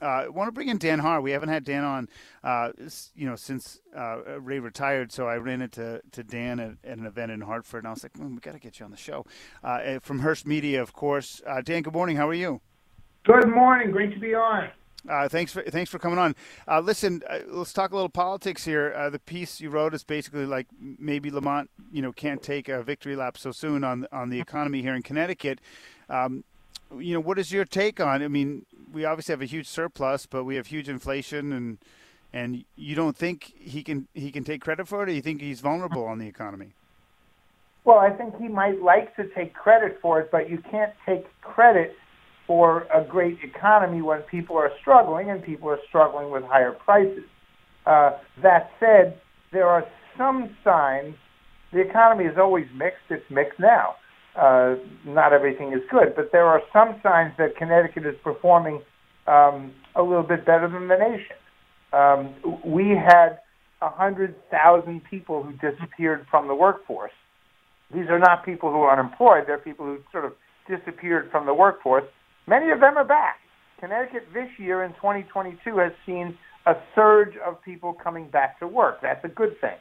Uh, I want to bring in Dan Haar. We haven't had Dan on, uh, you know, since uh, Ray retired. So I ran into to Dan at, at an event in Hartford, and I was like, mm, "We got to get you on the show." Uh, eh, from Hearst Media, of course. Uh, Dan, good morning. How are you? Good morning. Great to be on. Uh, thanks for thanks for coming on. Uh, listen, uh, let's talk a little politics here. Uh, the piece you wrote is basically like maybe Lamont, you know, can't take a victory lap so soon on on the economy here in Connecticut. Um, you know, what is your take on? I mean, we obviously have a huge surplus, but we have huge inflation, and and you don't think he can he can take credit for it, or you think he's vulnerable on the economy? Well, I think he might like to take credit for it, but you can't take credit for a great economy when people are struggling and people are struggling with higher prices. Uh, that said, there are some signs. The economy is always mixed. It's mixed now uh, not everything is good, but there are some signs that Connecticut is performing um, a little bit better than the nation. Um, we had 100,000 people who disappeared from the workforce. These are not people who are unemployed, they're people who sort of disappeared from the workforce. Many of them are back. Connecticut this year in 2022 has seen a surge of people coming back to work. That's a good thing.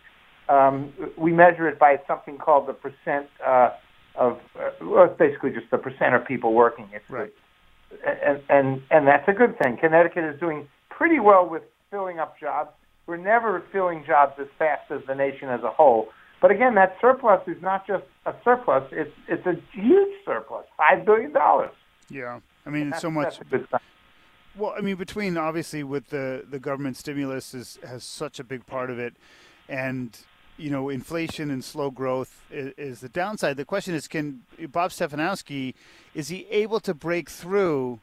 Um, we measure it by something called the percent uh, of uh, well, it's basically just the percent of people working. It's right. and and and that's a good thing. Connecticut is doing pretty well with filling up jobs. We're never filling jobs as fast as the nation as a whole. But again, that surplus is not just a surplus; it's it's a huge surplus, five billion dollars. Yeah, I mean, it's so much. Well, I mean, between obviously with the the government stimulus is has such a big part of it, and you know, inflation and slow growth is, is, the downside. The question is, can Bob Stefanowski is he able to break through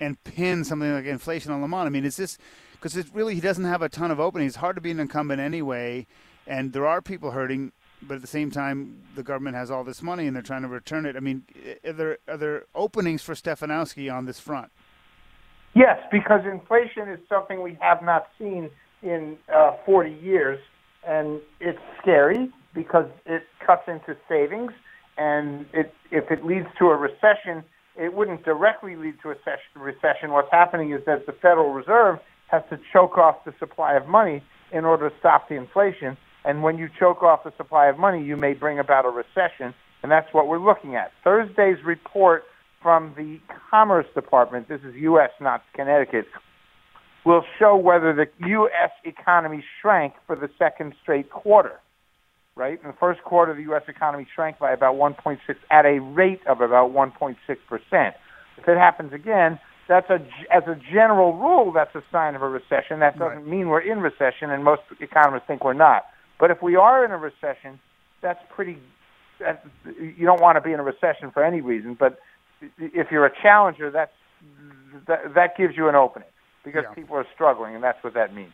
and pin something like inflation on Lamont? I mean, is this because it really he doesn't have a ton of openings. It's hard to be an incumbent anyway, and there are people hurting. But at the same time, the government has all this money and they're trying to return it. I mean, are there are there openings for Stefanowski on this front? Yes, because inflation is something we have not seen in uh, 40 years and it's scary because it cuts into savings, and it, if it leads to a recession, it wouldn't directly lead to a recession. What's happening is that the Federal Reserve has to choke off the supply of money in order to stop the inflation. And when you choke off the supply of money, you may bring about a recession, and that's what we're looking at. Thursday's report from the Commerce Department, this is U.S., not Connecticut, will show whether the U.S. economy shrank for the second straight quarter. Right? In the first quarter, the U.S. economy shrank by about 1.6 at a rate of about 1.6 percent. If it happens again, that's a as a general rule, that's a sign of a recession. That doesn't right. mean we're in recession, and most economists think we're not. But if we are in a recession, that's pretty. That, you don't want to be in a recession for any reason, but if you're a challenger, that's that, that gives you an opening because yeah. people are struggling, and that's what that means.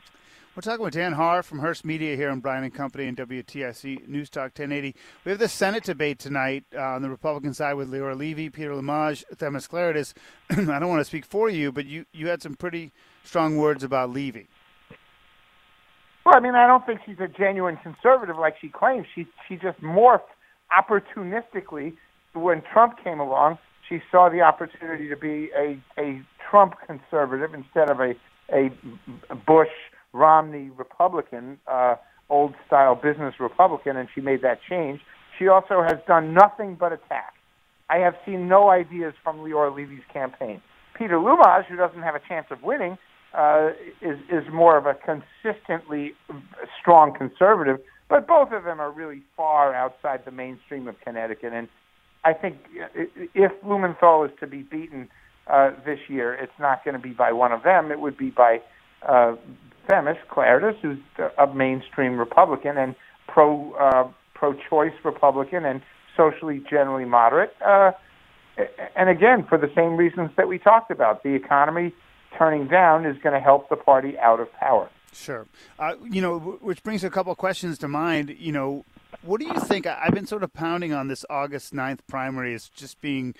We're talking with Dan Haar from Hearst Media here on Bryan and Company and WTIC News Talk 1080. We have the Senate debate tonight uh, on the Republican side with Leora Levy, Peter Lumaj, Themis Klarides. I don't want to speak for you, but you, you had some pretty strong words about Levy. Well, I mean, I don't think she's a genuine conservative like she claims. She she just morphed opportunistically when Trump came along. She saw the opportunity to be a a Trump conservative instead of a a Bush Romney Republican, uh, old style business Republican, and she made that change. She also has done nothing but attack. I have seen no ideas from Leora Levy's campaign. Peter Lumaj, who doesn't have a chance of winning, uh, is is more of a consistently strong conservative. But both of them are really far outside the mainstream of Connecticut, and I think if Blumenthal is to be beaten uh, this year, it's not going to be by one of them. It would be by uh, Themis who's a mainstream Republican and pro uh, pro-choice Republican and socially generally moderate. Uh, and again, for the same reasons that we talked about, the economy turning down is going to help the party out of power. Sure. Uh, you know, which brings a couple of questions to mind. You know, what do you think? I've been sort of pounding on this August 9th primary as just being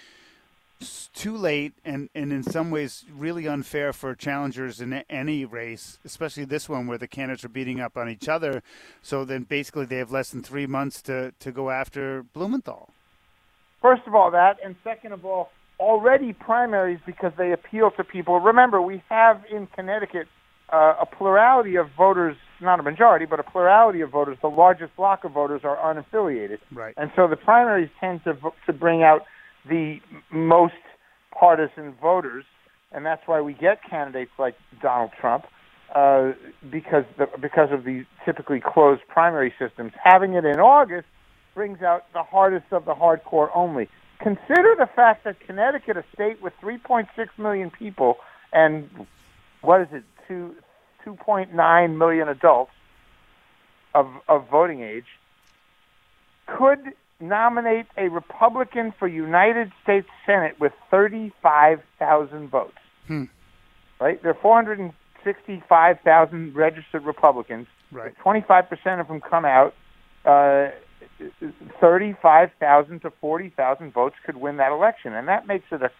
too late and, and in some ways really unfair for challengers in any race, especially this one where the candidates are beating up on each other. So then basically they have less than three months to, to go after Blumenthal. First of all, that, and second of all, already primaries because they appeal to people. Remember, we have in Connecticut uh, a plurality of voters, not a majority, but a plurality of voters. The largest block of voters are unaffiliated. Right. And so the primaries tend to, to bring out the most partisan voters, and that's why we get candidates like Donald Trump. Uh, because the, because of the typically closed primary systems, having it in August brings out the hardest of the hardcore only. Consider the fact that Connecticut, a state with 3.6 million people and what is it, two 2.9 million adults of of voting age, could nominate a Republican for United States Senate with 35,000 votes. Hmm. Right? There are 465,000 registered Republicans. Right. 25% of them come out. Uh, 35,000 to 40,000 votes could win that election. And that makes it a,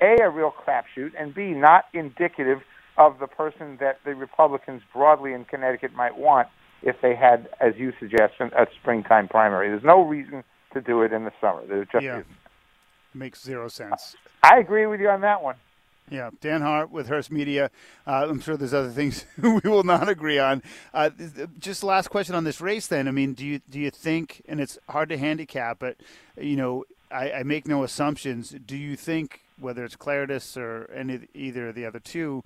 A, a real crapshoot, and B, not indicative of the person that the Republicans broadly in Connecticut might want if they had, as you suggest, a springtime primary. There's no reason to do it in the summer. There just yeah. isn't. Makes zero sense. I agree with you on that one. Yeah, Dan Haar with Hearst Media. Uh, I'm sure there's other things we will not agree on. Uh, just last question on this race, then. I mean, do you do you think? And it's hard to handicap, but you know, I, I make no assumptions. Do you think whether it's Klarides or any either of the other two,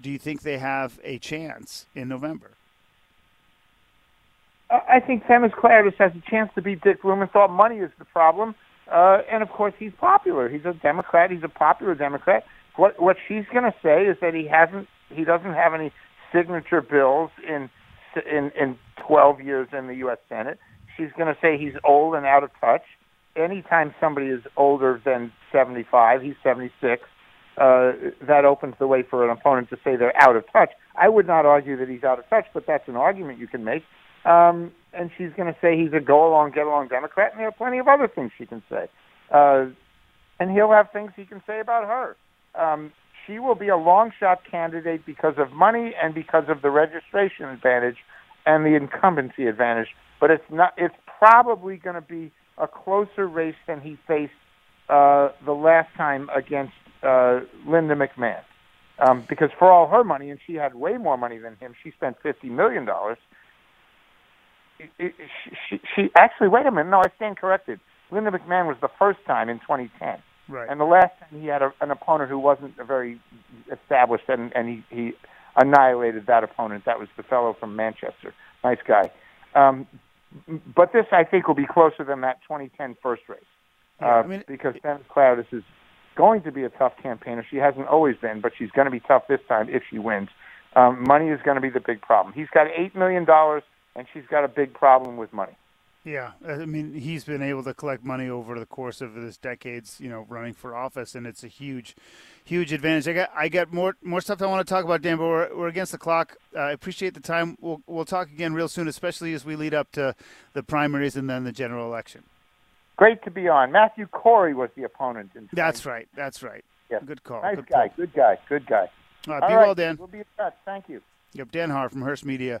do you think they have a chance in November? I think Themis Klarides has a chance to beat Dick Blumenthal. Money is the problem, uh, and of course he's popular. He's a Democrat. He's a popular Democrat. What what she's going to say is that he hasn't, he doesn't have any signature bills in in in 12 years in the U.S. Senate. She's going to say he's old and out of touch. Anytime somebody is older than 75, he's 76. Uh, that opens the way for an opponent to say they're out of touch. I would not argue that he's out of touch, but that's an argument you can make. Um, and she's going to say he's a go along, get along Democrat, and there are plenty of other things she can say. Uh, and he'll have things he can say about her. Um, she will be a long shot candidate because of money and because of the registration advantage and the incumbency advantage. But it's not. It's probably going to be a closer race than he faced uh, the last time against uh, Linda McMahon. Um, because for all her money, and she had way more money than him, she spent fifty million dollars she, she actually wait a minute. No, I stand corrected. Linda McMahon was the first time in 2010, right. and the last time he had a, an opponent who wasn't a very established, and and he he annihilated that opponent. That was the fellow from Manchester, nice guy. Um, but this, I think, will be closer than that 2010 first race, yeah, uh, I mean, because Themis Klarides is going to be a tough campaigner. She hasn't always been, but she's going to be tough this time if she wins. Um, money is going to be the big problem. He's got eight million dollars and she's got a big problem with money. Yeah, I mean, he's been able to collect money over the course of this decades, you know, running for office, and it's a huge, huge advantage. I got, I got more, more stuff I want to talk about, Dan, but we're, we're against the clock. Uh, I appreciate the time. We'll, we'll talk again real soon, especially as we lead up to the primaries and then the general election. Great to be on. Matthew Corey was the opponent. In that's right. That's right. Yes. Good call. Nice good guy. Call. Good guy. Good guy. All right, All be right. well, Dan. We'll be in touch. Thank you. Yep, Dan Haar from Hearst Media.